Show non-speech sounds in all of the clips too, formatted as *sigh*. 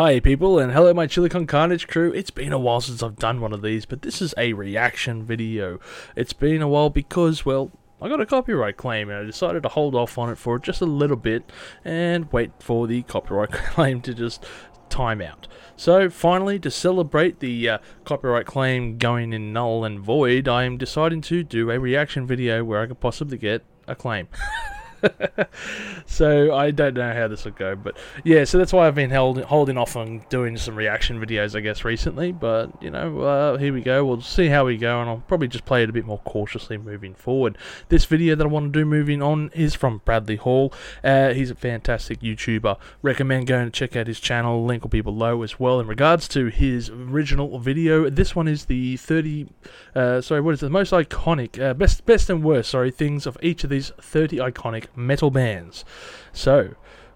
Hi, people, and hello, my Chilicon Carnage crew. It's been a while since I've done one of these, but this is a reaction video. It's been a while because, well, I got a copyright claim and I decided to hold off on it for just a little bit and wait for the copyright *laughs* claim to just time out. So finally, to celebrate the uh, copyright claim going in null and void, I am deciding to do a reaction video where I could possibly get a claim. *laughs* *laughs* so I don't know how this will go, but yeah, so that's why I've been held, holding off on doing some reaction videos, I guess, recently. But you know, uh, here we go. We'll see how we go, and I'll probably just play it a bit more cautiously moving forward. This video that I want to do moving on is from Bradley Hall. Uh, he's a fantastic YouTuber. Recommend going to check out his channel. Link will be below as well. In regards to his original video, this one is the 30. Uh, sorry, what is it? The most iconic, uh, best, best and worst. Sorry, things of each of these 30 iconic metal bands. So,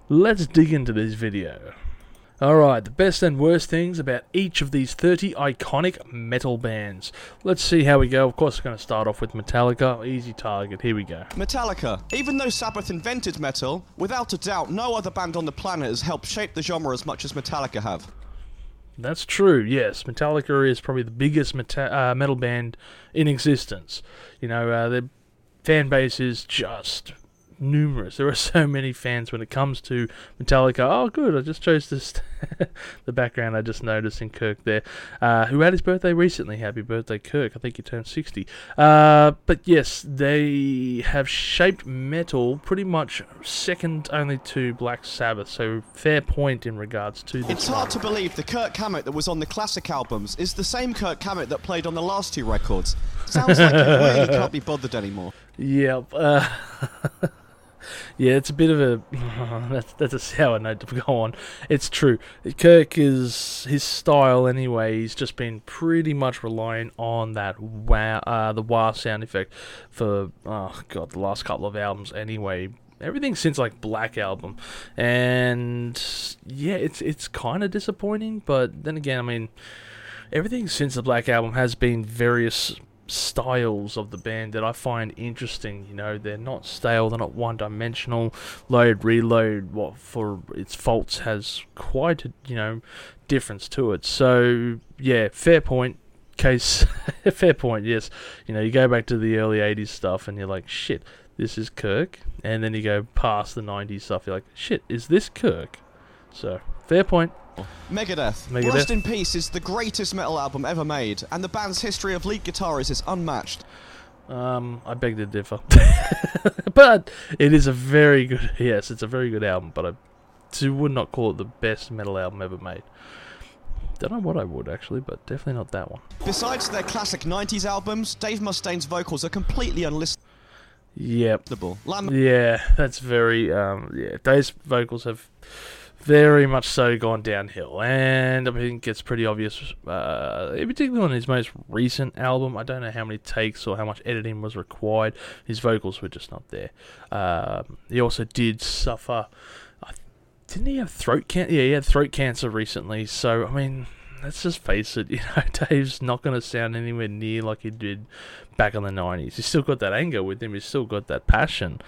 let's dig into this video. Alright, the best and worst things about each of these 30 iconic metal bands. Let's see how we go. Of course, we're going to start off with Metallica. Easy target. Here we go. Metallica. Even though Sabbath invented metal, without a doubt, no other band on the planet has helped shape the genre as much as Metallica have. That's true, yes. Metallica is probably the biggest meta- uh, metal band in existence. You know, uh, their fan base is just numerous. There are so many fans when it comes to Metallica. Oh, good. I just chose this. *laughs* the background I just noticed in Kirk there, uh, who had his birthday recently. Happy birthday, Kirk. I think he turned 60. Uh, but yes, they have shaped metal pretty much second only to Black Sabbath. So fair point in regards to this. It's hard to believe the Kirk Hammett that was on the classic albums is the same Kirk Hammett that played on the last two records. Sounds like he really *laughs* can't be bothered anymore. Yep. Uh, *laughs* yeah, it's a bit of a *laughs* that's that's a sour note to go on. It's true. Kirk is his style anyway. He's just been pretty much relying on that wow, uh, the wah sound effect for oh god, the last couple of albums anyway. Everything since like Black Album, and yeah, it's it's kind of disappointing. But then again, I mean, everything since the Black Album has been various styles of the band that I find interesting. You know, they're not stale, they're not one dimensional. Load, reload, what for its faults has quite a, you know, difference to it. So, yeah, fair point. Case, *laughs* fair point, yes. You know, you go back to the early 80s stuff and you're like, shit, this is Kirk. And then you go past the 90s stuff, you're like, shit, is this Kirk? So, fair point. Megadeth. Megadeth. Rust in Peace is the greatest metal album ever made, and the band's history of lead guitarists is unmatched. Um, I beg to differ. *laughs* but it is a very good, *laughs* yes, it's a very good album, but I would not call it the best metal album ever made. Don't know what I would actually, but definitely not that one. Besides their classic 90s albums, Dave Mustaine's vocals are completely unlistenable. Yep. Yeah, that's very, um, yeah, Dave's vocals have very much so gone downhill, and I think it's pretty obvious, uh, particularly on his most recent album. I don't know how many takes or how much editing was required. His vocals were just not there. Um, he also did suffer. Didn't he have throat cancer? Yeah, he had throat cancer recently. So I mean, let's just face it. *laughs* You know, Dave's not going to sound anywhere near like he did back in the '90s. He's still got that anger with him. He's still got that passion.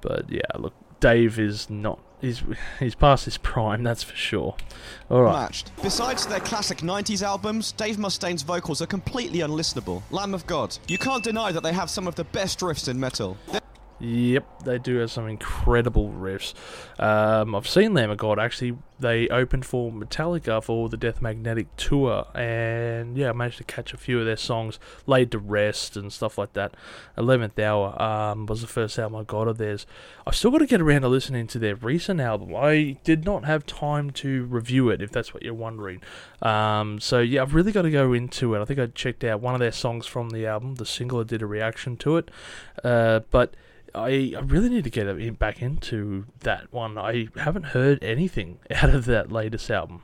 But yeah, look, Dave is not he's he's past his prime, that's for sure. All right. Matched. Besides their classic 90s albums, Dave Mustaine's vocals are completely unlistenable. Lamb of God. You can't deny that they have some of the best riffs in metal. They're Yep, they do have some incredible riffs. Um, I've seen Lamb of God actually. They opened for Metallica for the Death Magnetic tour, and yeah, I managed to catch a few of their songs, "Laid to Rest" and stuff like that. Eleventh Hour um, was the first album I got of theirs. I've still got to get around to listening to their recent album. I did not have time to review it, if that's what you're wondering. Um, so yeah, I've really got to go into it. I think I checked out one of their songs from the album, the single. I did a reaction to it, uh, but I, I really need to get back into that one. I haven't heard anything *laughs* out of that latest album.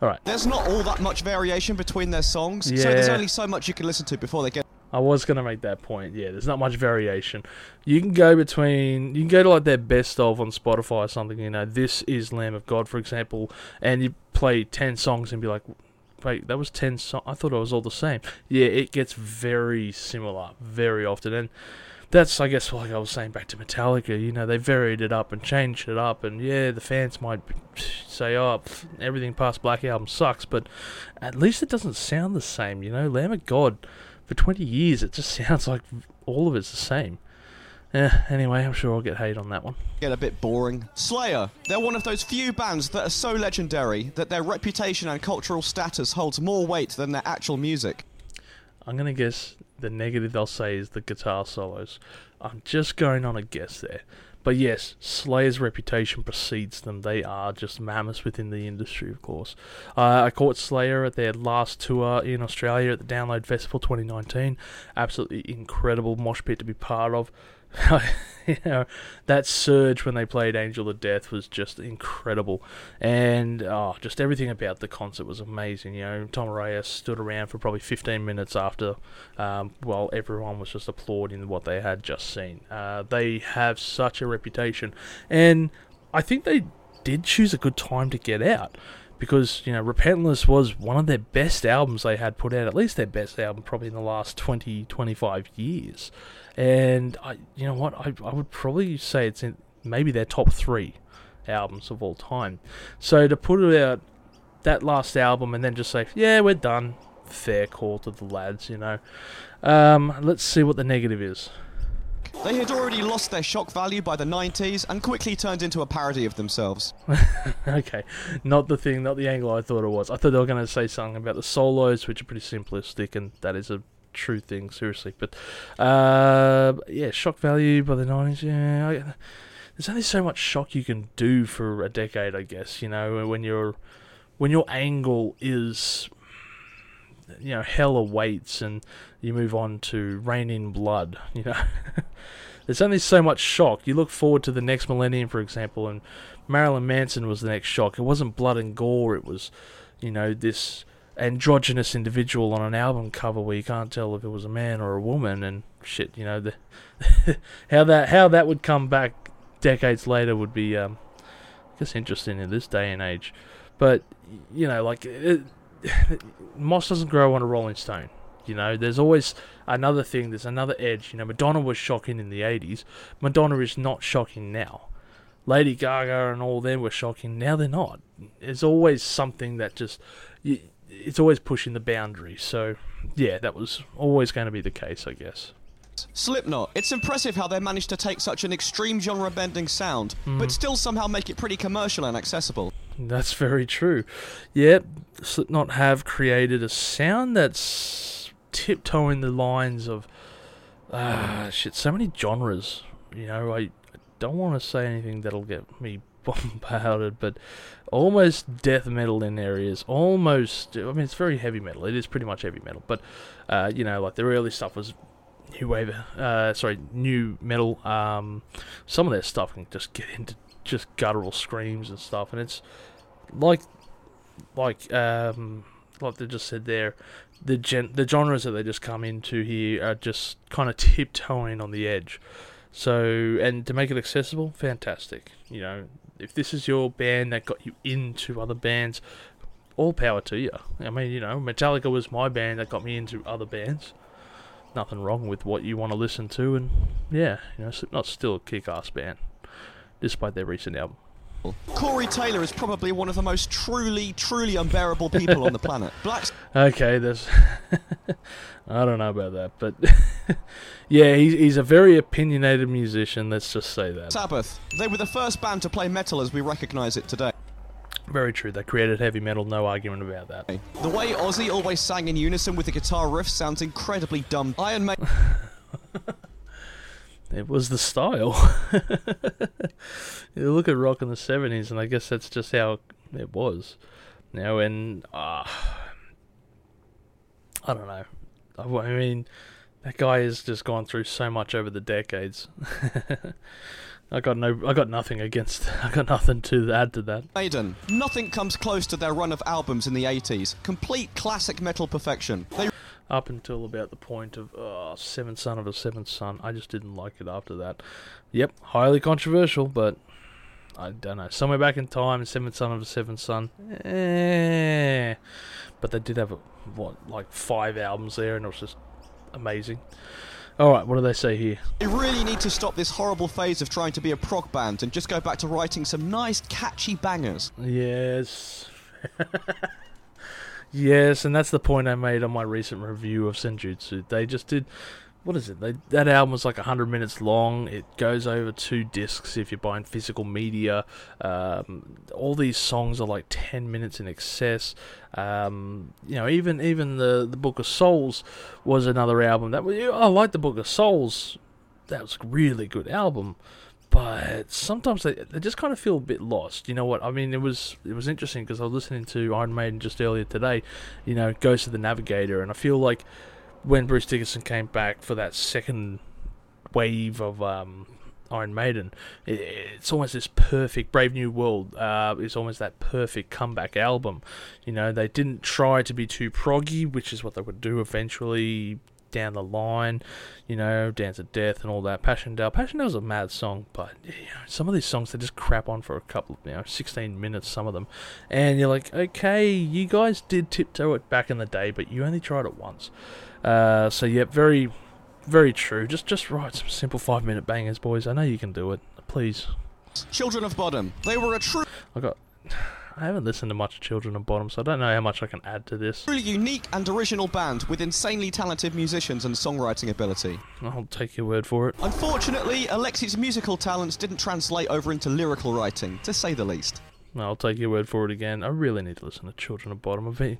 All right. There's not all that much variation between their songs, yeah. so there's only so much you can listen to before they get. I was gonna make that point. Yeah, there's not much variation. You can go between, you can go to like their best of on Spotify or something. You know, this is Lamb of God, for example, and you play ten songs and be like, wait, that was ten songs. I thought it was all the same. Yeah, it gets very similar very often, and that's I guess like I was saying back to Metallica. You know, they varied it up and changed it up, and yeah, the fans might say, "Oh, pff, everything past Black Album sucks," but at least it doesn't sound the same. You know, Lamb of God for 20 years, it just *laughs* sounds like all of it's the same. Yeah, anyway, I'm sure I'll get hate on that one. Get a bit boring. Slayer. They're one of those few bands that are so legendary that their reputation and cultural status holds more weight than their actual music. I'm going to guess the negative they'll say is the guitar solos. I'm just going on a guess there. But yes, Slayer's reputation precedes them. They are just mammoths within the industry, of course. Uh, I caught Slayer at their last tour in Australia at the Download Festival 2019. Absolutely incredible mosh pit to be part of. *laughs* you know, that surge when they played Angel of Death was just incredible, and oh, just everything about the concert was amazing. You know, Tom Araya stood around for probably 15 minutes after, um, while everyone was just applauding what they had just seen. Uh, they have such a reputation, and I think they did choose a good time to get out because you know repentless was one of their best albums they had put out at least their best album probably in the last 20 25 years. And i you know what i, I would probably say it's in maybe their top three albums of all time. So to put it out that last album and then just say yeah we're done. Fair call to the lads you know. Um, let's see what the negative is They had already lost their shock value by the 90s and quickly turned into a parody of themselves. *laughs* okay, not the thing, not the angle I thought it was. I thought they were going to say something about the solos, which are pretty simplistic, and that is a true thing, seriously. But uh, yeah, shock value by the nineties. Yeah, I, there's only so much shock you can do for a decade, I guess. You know, when your when your angle is you know hell awaits, and you move on to Reign in Blood. *laughs* You know. There's only so much shock. You look forward to the next millennium, for example, and Marilyn Manson was the next shock. It wasn't blood and gore. It was, you know, this androgynous individual on an album cover where you can't tell if it was a man or a woman, and shit. You know, the *laughs* how that how that would come back decades later would be, um, I guess, interesting in this day and age. But you know, like it, moss doesn't grow on a rolling stone. You know, there's always another thing, there's another edge. You know, Madonna was shocking in the 80s. Madonna is not shocking now. Lady Gaga and all them were shocking. Now they're not. There's always something that just. It's always pushing the boundary. So, yeah, that was always going to be the case, I guess. Slipknot. It's impressive how they managed to take such an extreme genre bending sound, mm. but still somehow make it pretty commercial and accessible. *laughs* That's very true. Yep, Slipknot have created a sound that's tiptoeing the lines of ah shit. So many genres. You know, I, don't want to say anything that'll get me *laughs* bombarded, but almost death metal in areas. Almost. I mean, it's very heavy metal. It is pretty much heavy metal, but uh, you know, like the early stuff was new wave. Uh, sorry, new metal. Um, some of their stuff can just get into just guttural screams and stuff, and it's like like um like they just said there, the gen- the genres that they just come into here are just kind of tiptoeing on the edge. So, and to make it accessible, fantastic. You know, if this is your band that got you into other bands, all power to you. I mean, you know, Metallica was my band that got me into other bands. Nothing wrong with what you want to listen to, and yeah, you know, Slipknot's still a kick-ass band, despite their recent album. Corey Taylor is probably one of the most truly, truly unbearable people on the planet. *laughs* Black's. Okay, there's. *laughs* I don't know about that, but *laughs* yeah, he's, he's a very opinionated musician. Let's just say that. Sabbath. They were the first band to play metal as we recognise it today. Very true. They created heavy metal. No argument about that. The way Ozzy always sang in unison with the guitar riff sounds incredibly dumb. Iron Maiden. It was the style. *laughs* you look at rock in the seventies, and I guess that's just how it was. Now, and uh, I don't know. I mean, that guy has just gone through so much over the decades. *laughs* I got no, I got nothing against. *laughs* I got nothing to add to that. Maiden. Nothing comes close to their run of albums in the '80s. Complete classic metal perfection. They up until about the point of oh, Seventh Son of a Seventh Son. I just didn't like it after that. Yep, highly controversial, but I don't know. Somewhere back in time, Seventh Son of a Seventh Son. Eh. But they did have, a, what, like five albums there, and it was just amazing. All right, what do they say here? They really need to stop this horrible phase of trying to be a prog band and just go back to writing some nice, catchy bangers. Yes. *laughs* yes, and that's the point I made on my recent review of Senjutsu. They just did. What is it? They, that album was like 100 minutes long. It goes over two discs if you're buying physical media. Um, all these songs are like 10 minutes in excess. Um, you know, even even the, the Book of Souls was another album that was. I like the Book of Souls. That was a really good album but sometimes they, they just kind of feel a bit lost. You know what? I mean, it was it was interesting because I was listening to Iron Maiden just earlier today. You know, Ghost of the Navigator, and I feel like when Bruce Dickinson came back for that second wave of um, Iron Maiden, it, it's almost this perfect Brave New World. Uh, it's almost that perfect comeback album. You know, they didn't try to be too proggy, which is what they would do eventually down the line, you know, Dance of Death and all that. Passchendaele. Passchendaele's a mad song, but you know, some of these songs they just crap on for a couple, of you know, 16 minutes, some of them. And you're like, okay, you guys did tiptoe it back in the day, but you only tried it once. Uh, so, yeah, very, very true. Just, just write some simple five minute bangers, boys. I know you can do it. Please. Children of Bodom. They were a true. I got. I haven't listened to much Children of Bodom, so I don't know how much I can add to this. Truly unique and original band with insanely talented musicians and songwriting ability. I'll take your word for it. Unfortunately, Alexi's musical talents didn't translate over into lyrical writing, to say the least. I'll take your word for it again. I really need to listen to Children of Bodom. I've been,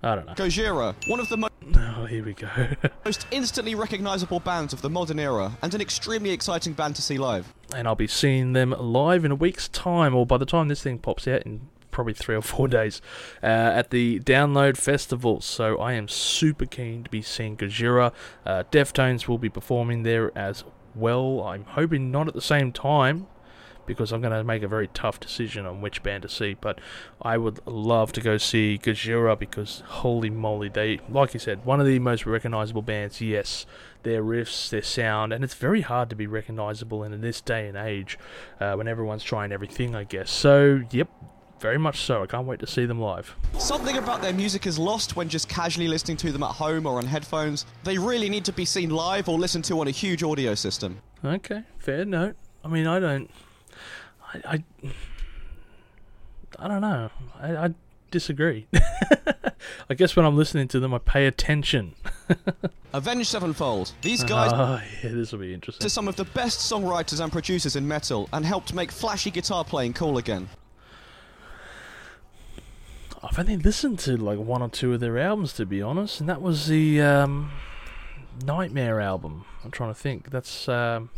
I don't know. Gojira, one of the most. *laughs* Oh, here we go. *laughs* most instantly recognizable bands of the modern era, and an extremely exciting band to see live. and I'll be seeing them live in a week's time, or by the time this thing pops out in probably three or four *laughs* days, uh, at the Download Festival. So I am super keen to be seeing Gojira. Uh, Deftones will be performing there as well. I'm hoping not at the same time. Because I'm going to make a very tough decision on which band to see, but I would love to go see Gojira because holy moly, they, like you said, one of the most recognizable bands. Yes, their riffs, their sound, and it's very hard to be recognizable in this day and age uh, when everyone's trying everything, I guess. So, yep, very much so. I can't wait to see them live. Something about their music is lost when just casually listening to them at home or on headphones. They really need to be seen live or listened to on a huge audio system. Okay, fair note. I mean, I don't. I. I, I don't know. I, I disagree. *laughs* I guess when I'm listening to them, I pay attention. *laughs* Avenged Sevenfold. These ah, guys Oh, yeah, this will be interesting. To some of the best songwriters and producers in metal and helped make flashy guitar playing cool again. I've only listened to like one or two of their albums, to be honest, and that was the um, Nightmare album. I'm trying to think. That's um,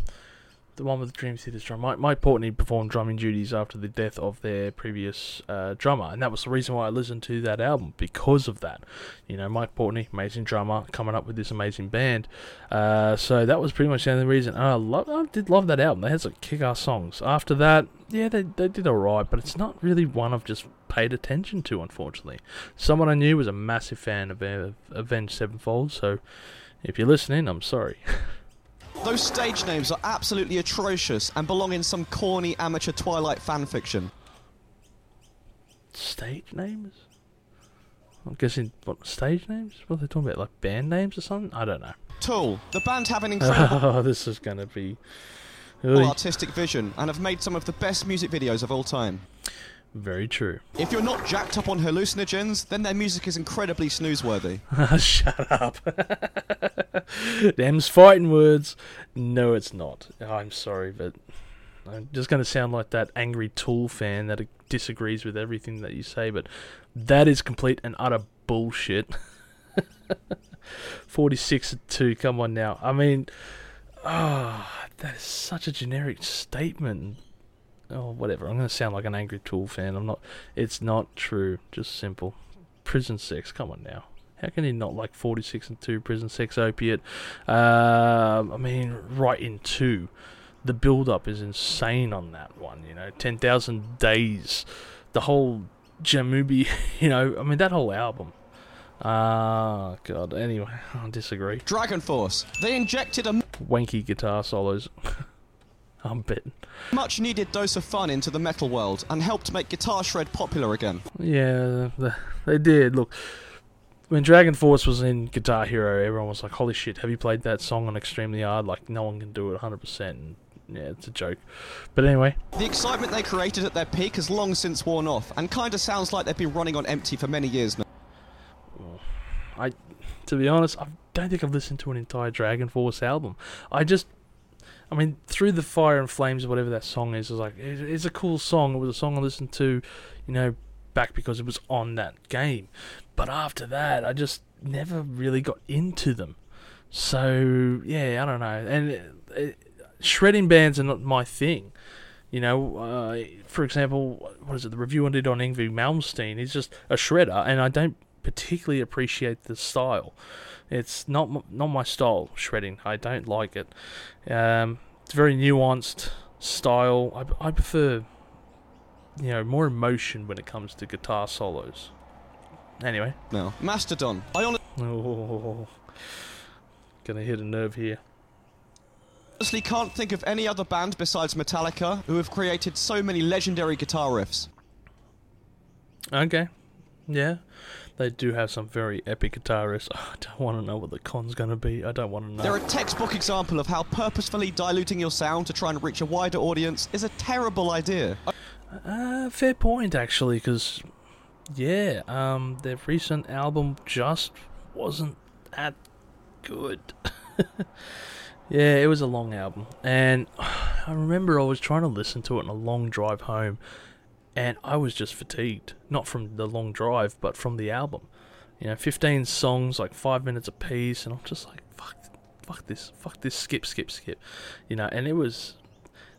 the one with the Dream Theater's drum. Mike, Mike Portnoy performed drumming duties after the death of their previous uh, drummer, and that was the reason why I listened to that album because of that. You know, Mike Portnoy, amazing drummer, coming up with this amazing band. Uh, so that was pretty much the only reason. I love, I did love that album. They had some kick-ass songs. After that, yeah, they they did alright, but it's not really one I've just paid attention to, unfortunately. Someone I knew was a massive fan of uh, Avenged Sevenfold, so if you're listening, I'm sorry. *laughs* Those stage names are absolutely atrocious and belong in some corny amateur Twilight fanfiction. stage names? I'm guessing what stage names? What are they talking about? Like band names or something? I don't know. Tool, the band have an *laughs* incredible Oh, this is gonna be. artistic vision and have made some of the best music videos of all time. Very true. If you're not jacked up on hallucinogens, then their music is incredibly snoozeworthy. *laughs* Shut up. *laughs* Them's fighting words. No, it's not. I'm sorry, but I'm just going to sound like that angry Tool fan that disagrees with everything that you say, but that is complete and utter bullshit. *laughs* 46 2, come on now. I mean, ah, that is such a generic statement. Oh, whatever. I'm going to sound like an angry Tool fan. I'm not. It's not true. Just simple. Prison sex. Come on now. How can he not like 46 and 2 prison sex opiate? Um, I mean, right in 2. The build up is insane on that one, you know. 10,000 days. The whole Jambi, *laughs* you know, I mean, that whole album. Ah, God. Anyway, I disagree. Dragon Force, they injected a Wanky guitar solos. *laughs* I'm betting. much needed dose of fun into the metal world and helped make Guitar Shred popular again. Yeah, th- they did. Look, when Dragon Force was in Guitar Hero, everyone was like, "Holy shit, have you played that song on extremely hard? Like, no one can do it 100." percent And Yeah, it's a joke. But anyway, The excitement they created at their peak has long since worn off, and kinda sounds like they've been running on empty for many years now. I, to be honest, I don't think I've listened to an entire Dragon Force album. I just, I mean, through the fire and flames, whatever that song is, is like it, it's a cool song. It was a song I listened to, you know, back because it was on that game. But after that, I just never really got into them. So yeah, I don't know. And it, it, shredding bands are not my thing. You know, uh, for example, what is it? The review I did on Yngwie Malmsteen. is just a shredder, and I don't particularly appreciate the style. It's not not my style shredding. I don't like it. Um, it's very nuanced style. I, I prefer you know more emotion when it comes to guitar solos. Anyway, now. Mastodon. I oh, gonna hit a nerve here. honestly can't think of any other band besides Metallica who have created so many legendary guitar riffs. Okay, yeah, they do have some very epic guitarists. *laughs* I don't want to know what the con's gonna be. I don't want to know. They're a textbook example of how purposefully diluting your sound to try and reach a wider audience is a terrible idea. Uh, fair point, actually, because yeah, um, their recent album just wasn't that good. *laughs* yeah, it was a long album, and *sighs* I remember I was trying to listen to it on a long drive home, and I was just fatigued. Not from the long drive, but from the album. You know, 15 songs, like five minutes a piece, and I'm just like, fuck, fuck this, fuck this, skip, skip, skip. You know, and it was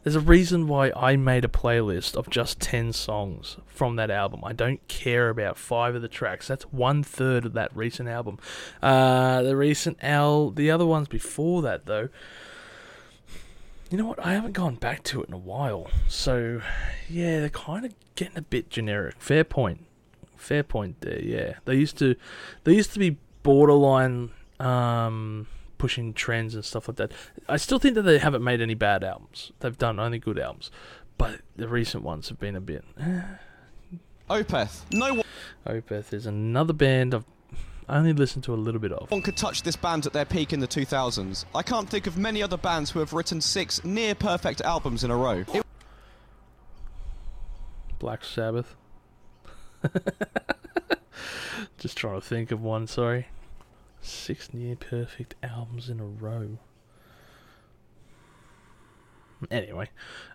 there's a reason why I made a playlist of just 10 songs from that album. I don't care about five of the tracks. That's one third of that recent album. Uh, the recent L, the other ones before that, though, you know what? I haven't gone back to it in a while. So, yeah, they're kind of getting a bit generic. Fair point. Fair point there, yeah. They used to, they used to be borderline, um, pushing trends and stuff like that. I still think that they haven't made any bad albums. They've done only good albums, but the recent ones have been a bit. eh. Opeth. No one Opeth is another band I've only listened to a little bit of. One could touch this band at their peak in the 2000s. I can't think of many other bands who have written six near perfect albums in a row. It Black Sabbath. *laughs* Just trying to think of one. Sorry, six near perfect albums in a row. Anyway,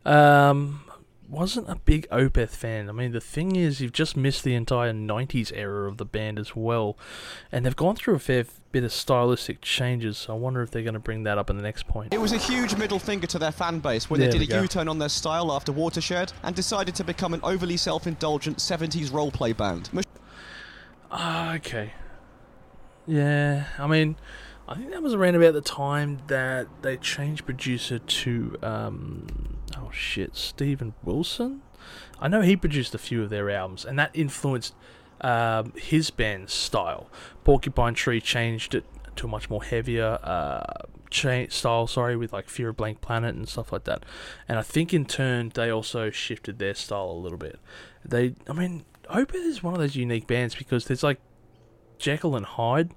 um, wasn't a big Opeth fan. I mean, the thing is, you've just missed the entire '90s era of the band as well, and they've gone through a fair bit of stylistic changes. So I wonder if they're going to bring that up in the next point. It was a huge middle finger to their fan base when There they did a go. U-turn on their style after Watershed and decided to become an overly self-indulgent 70s roleplay band. Ah, okay. Yeah, I mean, I think that was around about the time that they changed producer to, um, oh shit, Steven Wilson. I know he produced a few of their albums, and that influenced um, his band's style. Porcupine Tree changed it to a much more heavier uh, cha- style, sorry, with like Fear of Blank Planet and stuff like that. And I think in turn they also shifted their style a little bit. They, I mean, Opeth is one of those unique bands because there's like Jekyll and Hyde.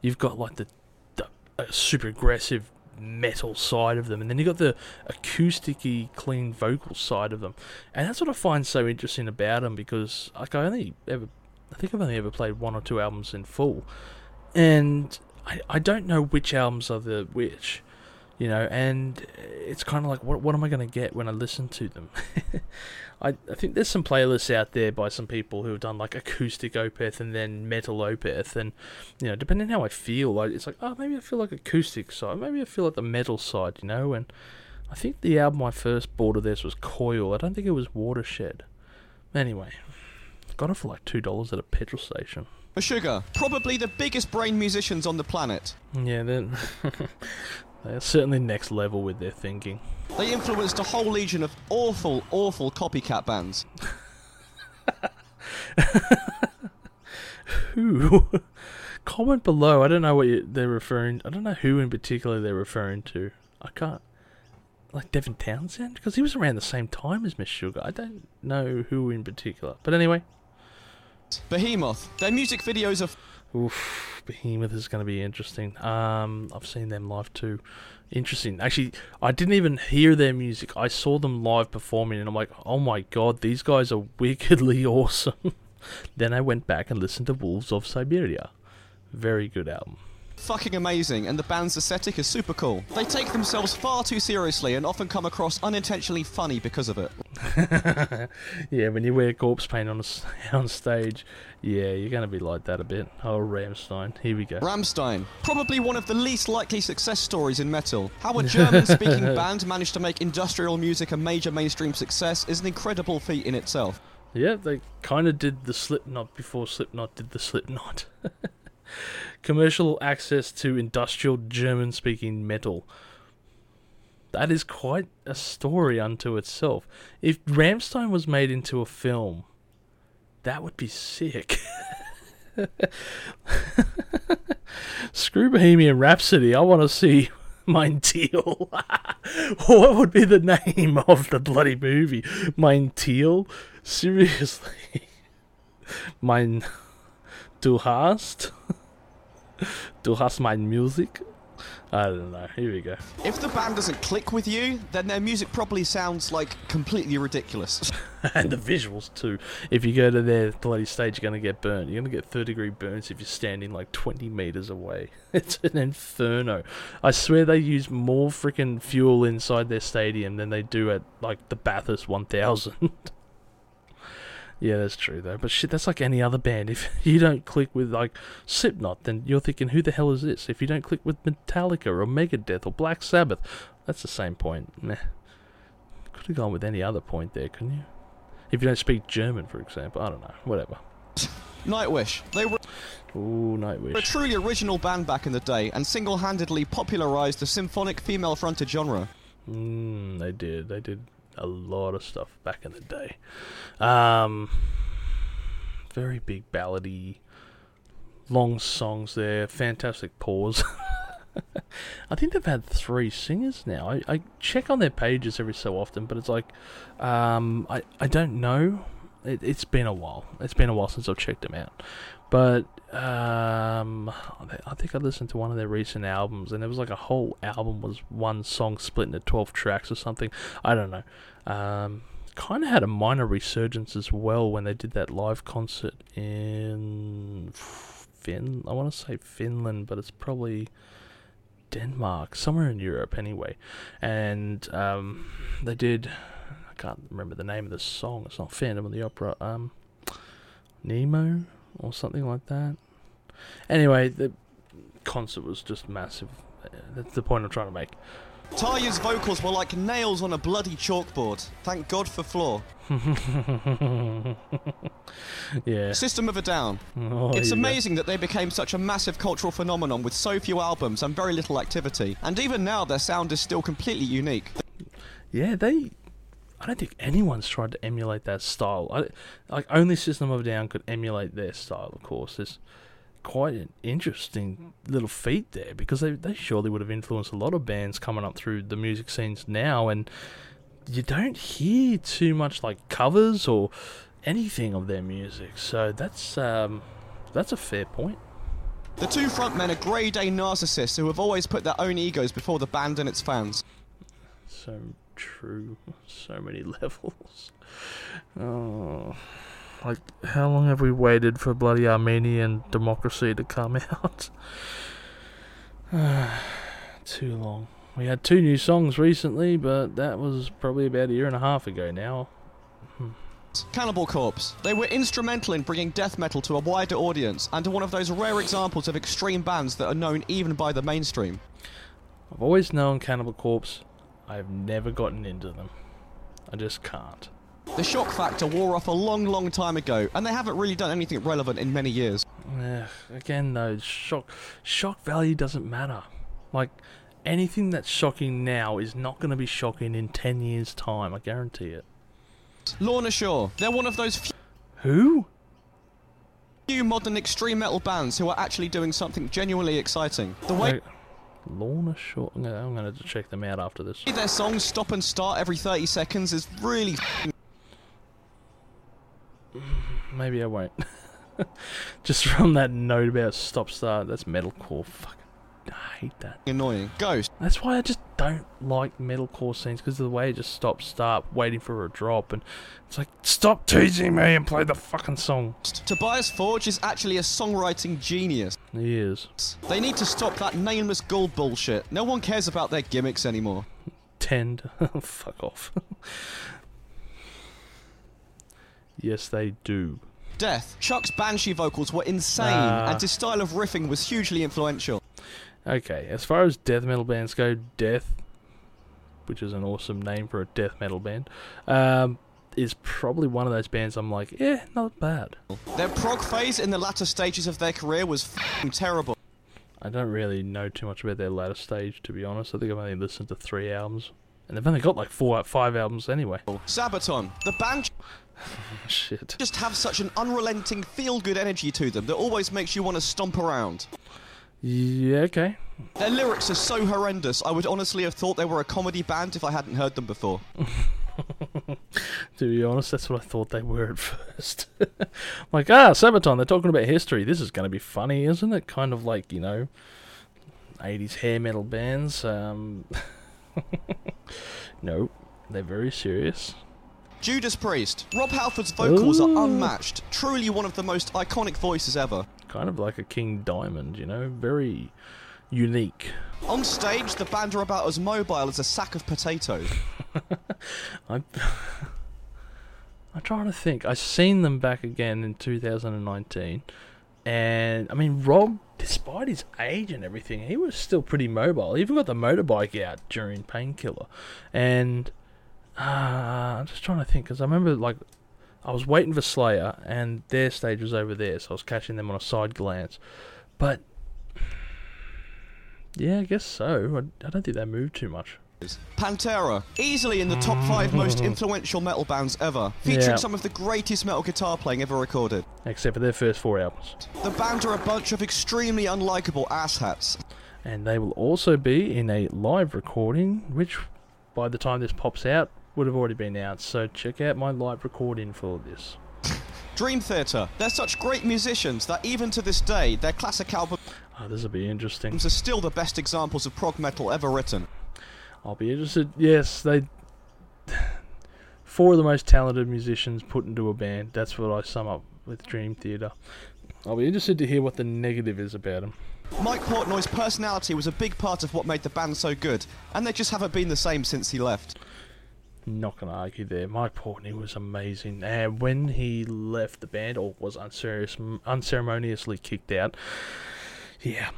You've got like the, the uh, super aggressive metal side of them, and then you got the acousticy, clean vocal side of them, and that's what I find so interesting about them because like I only ever, I think I've only ever played one or two albums in full, and I I don't know which albums are the which. You know, and it's kind of like, what what am I going to get when I listen to them? *laughs* I, I think there's some playlists out there by some people who have done like acoustic Opeth and then metal Opeth, and you know, depending how I feel, like it's like, oh, maybe I feel like acoustic side, maybe I feel like the metal side, you know. And I think the album I first bought of this was Coil. I don't think it was Watershed. Anyway, got it for like two dollars at a petrol station. Sugar, probably the biggest brain musicians on the planet. Yeah, then *laughs* *laughs* they're certainly next level with their thinking. They influenced a whole legion of awful, awful copycat bands. *laughs* Who? Comment below. I don't know what you, they're referring. I don't know who in particular they're referring to. I can't. Like Devin Townsend, because he was around the same time as Meshuggah. I don't know who in particular. But anyway, Behemoth. Their music videos are Oof, Behemoth is going to be interesting. Um, I've seen them live too. Interesting. Actually, I didn't even hear their music. I saw them live performing, and I'm like, oh my god, these guys are wickedly *laughs* awesome. then I went back and listened to Wolves of Siberia. Very good album. fucking amazing, and the band's aesthetic is super cool. They take themselves far too seriously and often come across unintentionally funny because of it. *laughs* yeah, when you wear corpse paint on *laughs* on stage, yeah, you're going to be like that a bit. Oh, Rammstein. Here we go. Rammstein, probably one of the least likely success stories in metal. How a *laughs* German speaking band managed to make industrial music a major mainstream success is an incredible feat in itself. Yeah, they kind of did the Slipknot before Slipknot did the Slipknot. Commercial access to industrial German speaking metal. That is quite a story unto itself. If Rammstein was made into a film, that would be sick. *laughs* Screw Bohemian Rhapsody, I want to see *laughs* Mein Teil. *laughs* what would be the name of the bloody movie? Mein Teil? Seriously? Mein. Du hast? Du hast mein Music? I don't know. Here we go. If the band doesn't click with you, then their music probably sounds like completely ridiculous. *laughs* and the visuals too. If you go to their bloody stage, you're gonna get burnt. You're gonna get third degree burns if you're standing like 20 meters away. *laughs* It's an inferno. I swear they use more freaking fuel inside their stadium than they do at like the Bathurst 1000. *laughs* yeah, that's true though. But shit, that's like any other band. If *laughs* you don't click with like Slipknot, then you're thinking, who the hell is this? If you don't click with Metallica or Megadeth or Black Sabbath, that's the same point. Meh. Could have gone with any other point there, couldn't you? If you don't speak German, for example. I don't know. Whatever. *laughs* Nightwish. They were Ooh, a truly original band back in the day and single handedly popularized the symphonic female fronted genre. Mm, they did. They did a lot of stuff back in the day. Um, very big ballady, long songs there. Fantastic pause. *laughs* I think they've had three singers now. I, I check on their pages every so often, but it's like, um, I, I don't know. It, it's been a while. It's been a while since I've checked them out. But um, I think I listened to one of their recent albums, and it was like a whole album was one song split into twelve tracks or something. I don't know. Um, kind of had a minor resurgence as well when they did that live concert in Fin. I want to say Finland, but it's probably Denmark, somewhere in Europe anyway. And um, they did. Can't remember the name of the song. It's not Phantom of the Opera. Um, Nemo or something like that. Anyway, the concert was just massive. That's the point I'm trying to make. Tarja's vocals were like nails on a bloody chalkboard. Thank God for Floor. *laughs* yeah. System of a Down. Oh, It's go. amazing that they became such a massive cultural phenomenon with so few albums and very little activity. And even now, their sound is still completely unique. Yeah, they. I don't think anyone's tried to emulate that style. I, like only System of a Down could emulate their style. Of course, it's quite an interesting little feat there because they they surely would have influenced a lot of bands coming up through the music scenes now, and you don't hear too much like covers or anything of their music. So that's um that's a fair point. The two frontmen are grade A narcissists who have always put their own egos before the band and its fans. So true. So many *laughs* levels. Oh. Like, how long have we waited for bloody Armenian democracy to come *laughs* out? *sighs* Too long. We had two new songs recently, but that was probably about a year and a half ago now. Hmm. Cannibal Corpse. They were instrumental in bringing death metal to a wider audience and are one of those rare examples of extreme bands that are known even by the mainstream. I've always known Cannibal Corpse. I've never gotten into them. I just can't. The shock factor wore off a long, long time ago, and they haven't really done anything relevant in many years. Eh, again, though, shock shock value doesn't matter. Like anything that's shocking now is not going to be shocking in ten years' time. I guarantee it. Lorna Shore. They're one of those Few Who? few modern extreme metal bands who are actually doing something genuinely exciting. The way Wait, Lorna Shore. I'm gonna, I'm gonna check them out after this. their songs stop and start every 30 seconds is really Maybe I won't. *laughs* Just from that note about stop start, that's metalcore. Fuck, I hate that. annoying. Ghost. That's why I just don't like metalcore scenes because of the way it just stops, start, waiting for a drop, and it's like stop teasing me and play the fucking song. Tobias Forge is actually a songwriting genius. He is They need to stop that nameless ghoul bullshit. No one cares about their gimmicks anymore. tend. *laughs* Fuck off. yes, they do. Death. Chuck's banshee vocals were insane, Ah. and his style of riffing was hugely influential. Okay, as far as death metal bands go, Death, which is an awesome name for a death metal band, um, is probably one of those bands I'm like, yeah, not bad. Their prog phase in the latter stages of their career was fing terrible. I don't really know too much about their latter stage, to be honest. I think I've only listened to three albums, and they've only got like four, five albums anyway. *laughs* Sabaton. The band *laughs* Shit. just have such an unrelenting, feel-good energy to them that always makes you want to stomp around. Yeah, okay. Their lyrics are so horrendous, I would honestly have thought they were a comedy band if I hadn't heard them before. *laughs* To be honest, that's what I thought they were at *laughs* first. *laughs* like, ah, Sabaton, they're talking about history. This is going to be funny, isn't it? Kind of like, you know, 80s hair metal bands. Um, no, they're very serious. Judas Priest. Rob Halford's vocals Ooh. are unmatched. Truly one of the most iconic voices ever. Kind of like a King Diamond, you know? Very unique. On stage, the band are about as mobile as a sack of potatoes. *laughs* I'm, *laughs* I'm trying to think. I've seen them back again in 2019, and I mean, Rob, despite his age and everything, he was still pretty mobile. He even got the motorbike out during Painkiller, and uh, I'm just trying to think because I remember like I was waiting for Slayer, and their stage was over there, so I was catching them on a side glance, but. Yeah, I guess so. I, I don't think they moved too much. Pantera, easily in the top five most *laughs* influential metal bands ever, featuring Yeah. some of the greatest metal guitar playing ever recorded. Except for their first four albums. The band are a bunch of extremely unlikable asshats. and they will also be in a live recording, which by the time this pops out would have already been out. So check out my live recording for this. *laughs* Dream Theater, they're such great musicians that even to this day, their classic albums Oh, ah, this will be interesting. are still the best examples of prog metal ever written. I'll be interested. Yes, they four of the most talented musicians put into a band. That's what I sum up with Dream Theater. I'll be interested to hear what the negative is about them. Mike Portnoy's personality was a big part of what made the band so good, and they just haven't been the same since he left. Not gonna argue there. Mike Portnoy was amazing, and when he left the band or was unceremoniously kicked out, yeah,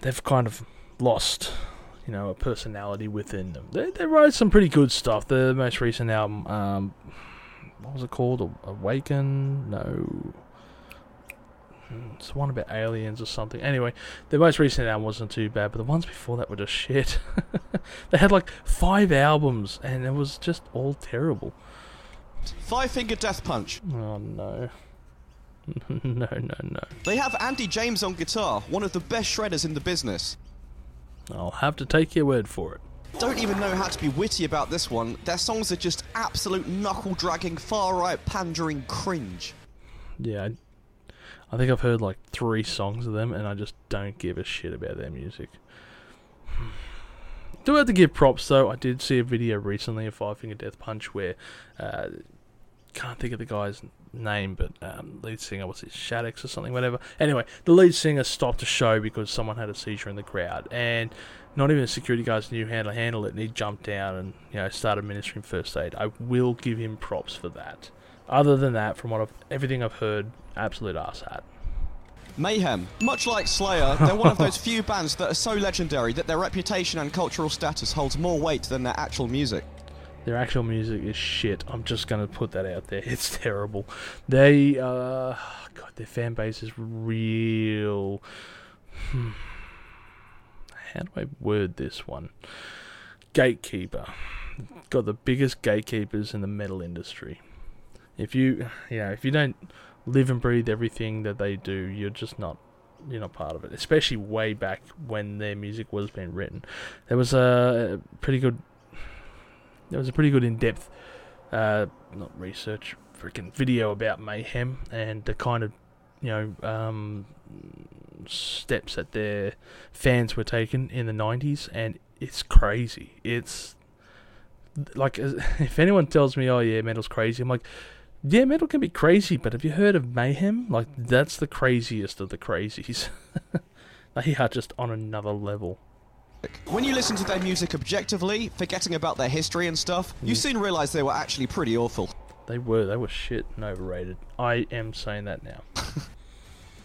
they've kind of lost, you know, a personality within them. They they wrote some pretty good stuff. The most recent album, um, what was it called? Awaken? No. It's one about aliens or something. Anyway, the most recent album wasn't too bad, but the ones before that were just shit. *laughs* they had like five albums, and it was just all terrible. Five Finger Death Punch. Oh no. *laughs* no, no, no. They have Andy James on guitar, one of the best shredders in the business. I'll have to take your word for it. Don't even know how to be witty about this one. Their songs are just absolute knuckle dragging, far right pandering cringe. Yeah, I, I think I've heard like three songs of them, and I just don't give a shit about their music. *sighs* Do have to give props though. I did see a video recently of Five Finger Death Punch where uh, can't think of the guy's name, but um, lead singer was it Shaddix or something, whatever. Anyway, the lead singer stopped the show because someone had a seizure in the crowd, and not even the security guys knew how to handle it, and he jumped down and you know started ministering first aid. I will give him props for that. Other than that, from what I've everything I've heard, absolute arse hat. Mayhem. Much like Slayer, they're one of those few bands that are so legendary that their reputation and cultural status holds more weight than their actual music. Their actual music is shit. I'm just gonna put that out there. *laughs* It's terrible. They, uh, God, their fan base is real. Hmm. How do I word this one? Gatekeeper. Got the biggest gatekeepers in the metal industry. If you, know, if you don't live and breathe everything that they do, you're just not you're not part of it. Especially way back when their music was being written, there was a pretty good there was a pretty good in-depth, uh, not research, freaking video about Mayhem and the kind of you know um, steps that their fans were taking in the '90s, and it's crazy. It's like *laughs* if anyone tells me, "Oh yeah, metal's crazy," I'm like, "Yeah, metal can be crazy, but have you heard of Mayhem? Like that's the craziest of the crazies. *laughs* they are just on another level." When you listen to their music objectively, forgetting about their history and stuff, you soon realise they were actually pretty awful. They were. They were shit and overrated. I am saying that now. *laughs*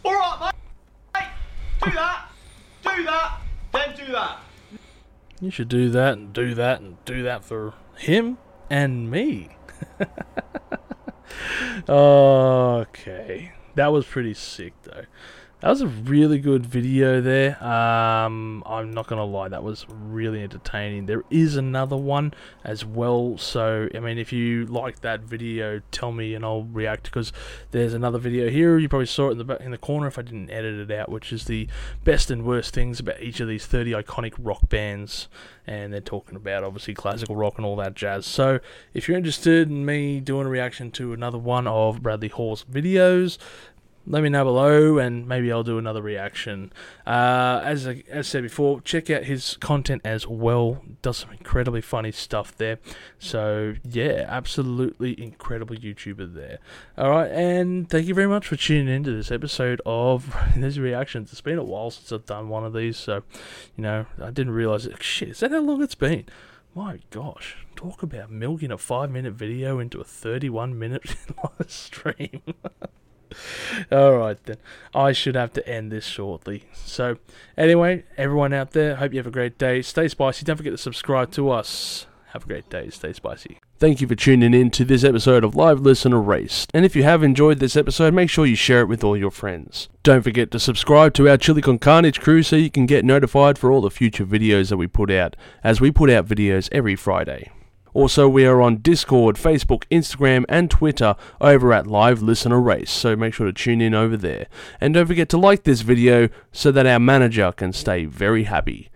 All right, mate. Do that. Do that. Then do that. You should do that and do that and do that for him and me. *laughs* okay. That was pretty sick, though. That was a really good video there. Um, I'm not gonna lie, that was really entertaining. There is another one as well. So I mean, if you like that video, tell me and I'll react because there's another video here. You probably saw it in the back, in the corner if I didn't edit it out, which is the best and worst things about each of these 30 iconic rock bands, and they're talking about obviously classical rock and all that jazz. So if you're interested in me doing a reaction to another one of Bradley Hall's videos, let me know below and maybe I'll do another reaction. Uh, as I as said before, check out his content as well. Does some incredibly funny stuff there. So yeah, absolutely incredible YouTuber there. All right, and thank you very much for tuning into this episode of *laughs* these reactions. It's been a while since I've done one of these, so you know I didn't realize it. Shit, is that how long it's been? My gosh, talk about milking a five minute video into a 31 minute *laughs* live stream. *laughs* *laughs* All right, then. I should have to end this shortly. So, anyway, everyone out there, hope you have a great day. Stay spicy. Don't forget to subscribe to us. Have a great day. Stay spicy. Thank you for tuning in to this episode of Live Listen Erased. And if you have enjoyed this episode, make sure you share it with all your friends. Don't forget to subscribe to our Chili Con Carnage crew so you can get notified for all the future videos that we put out, as we put out videos every Friday. Also, we are on Discord, Facebook, Instagram, and Twitter over at Live Listener Race, so make sure to tune in over there. And don't forget to like this video so that our manager can stay very happy.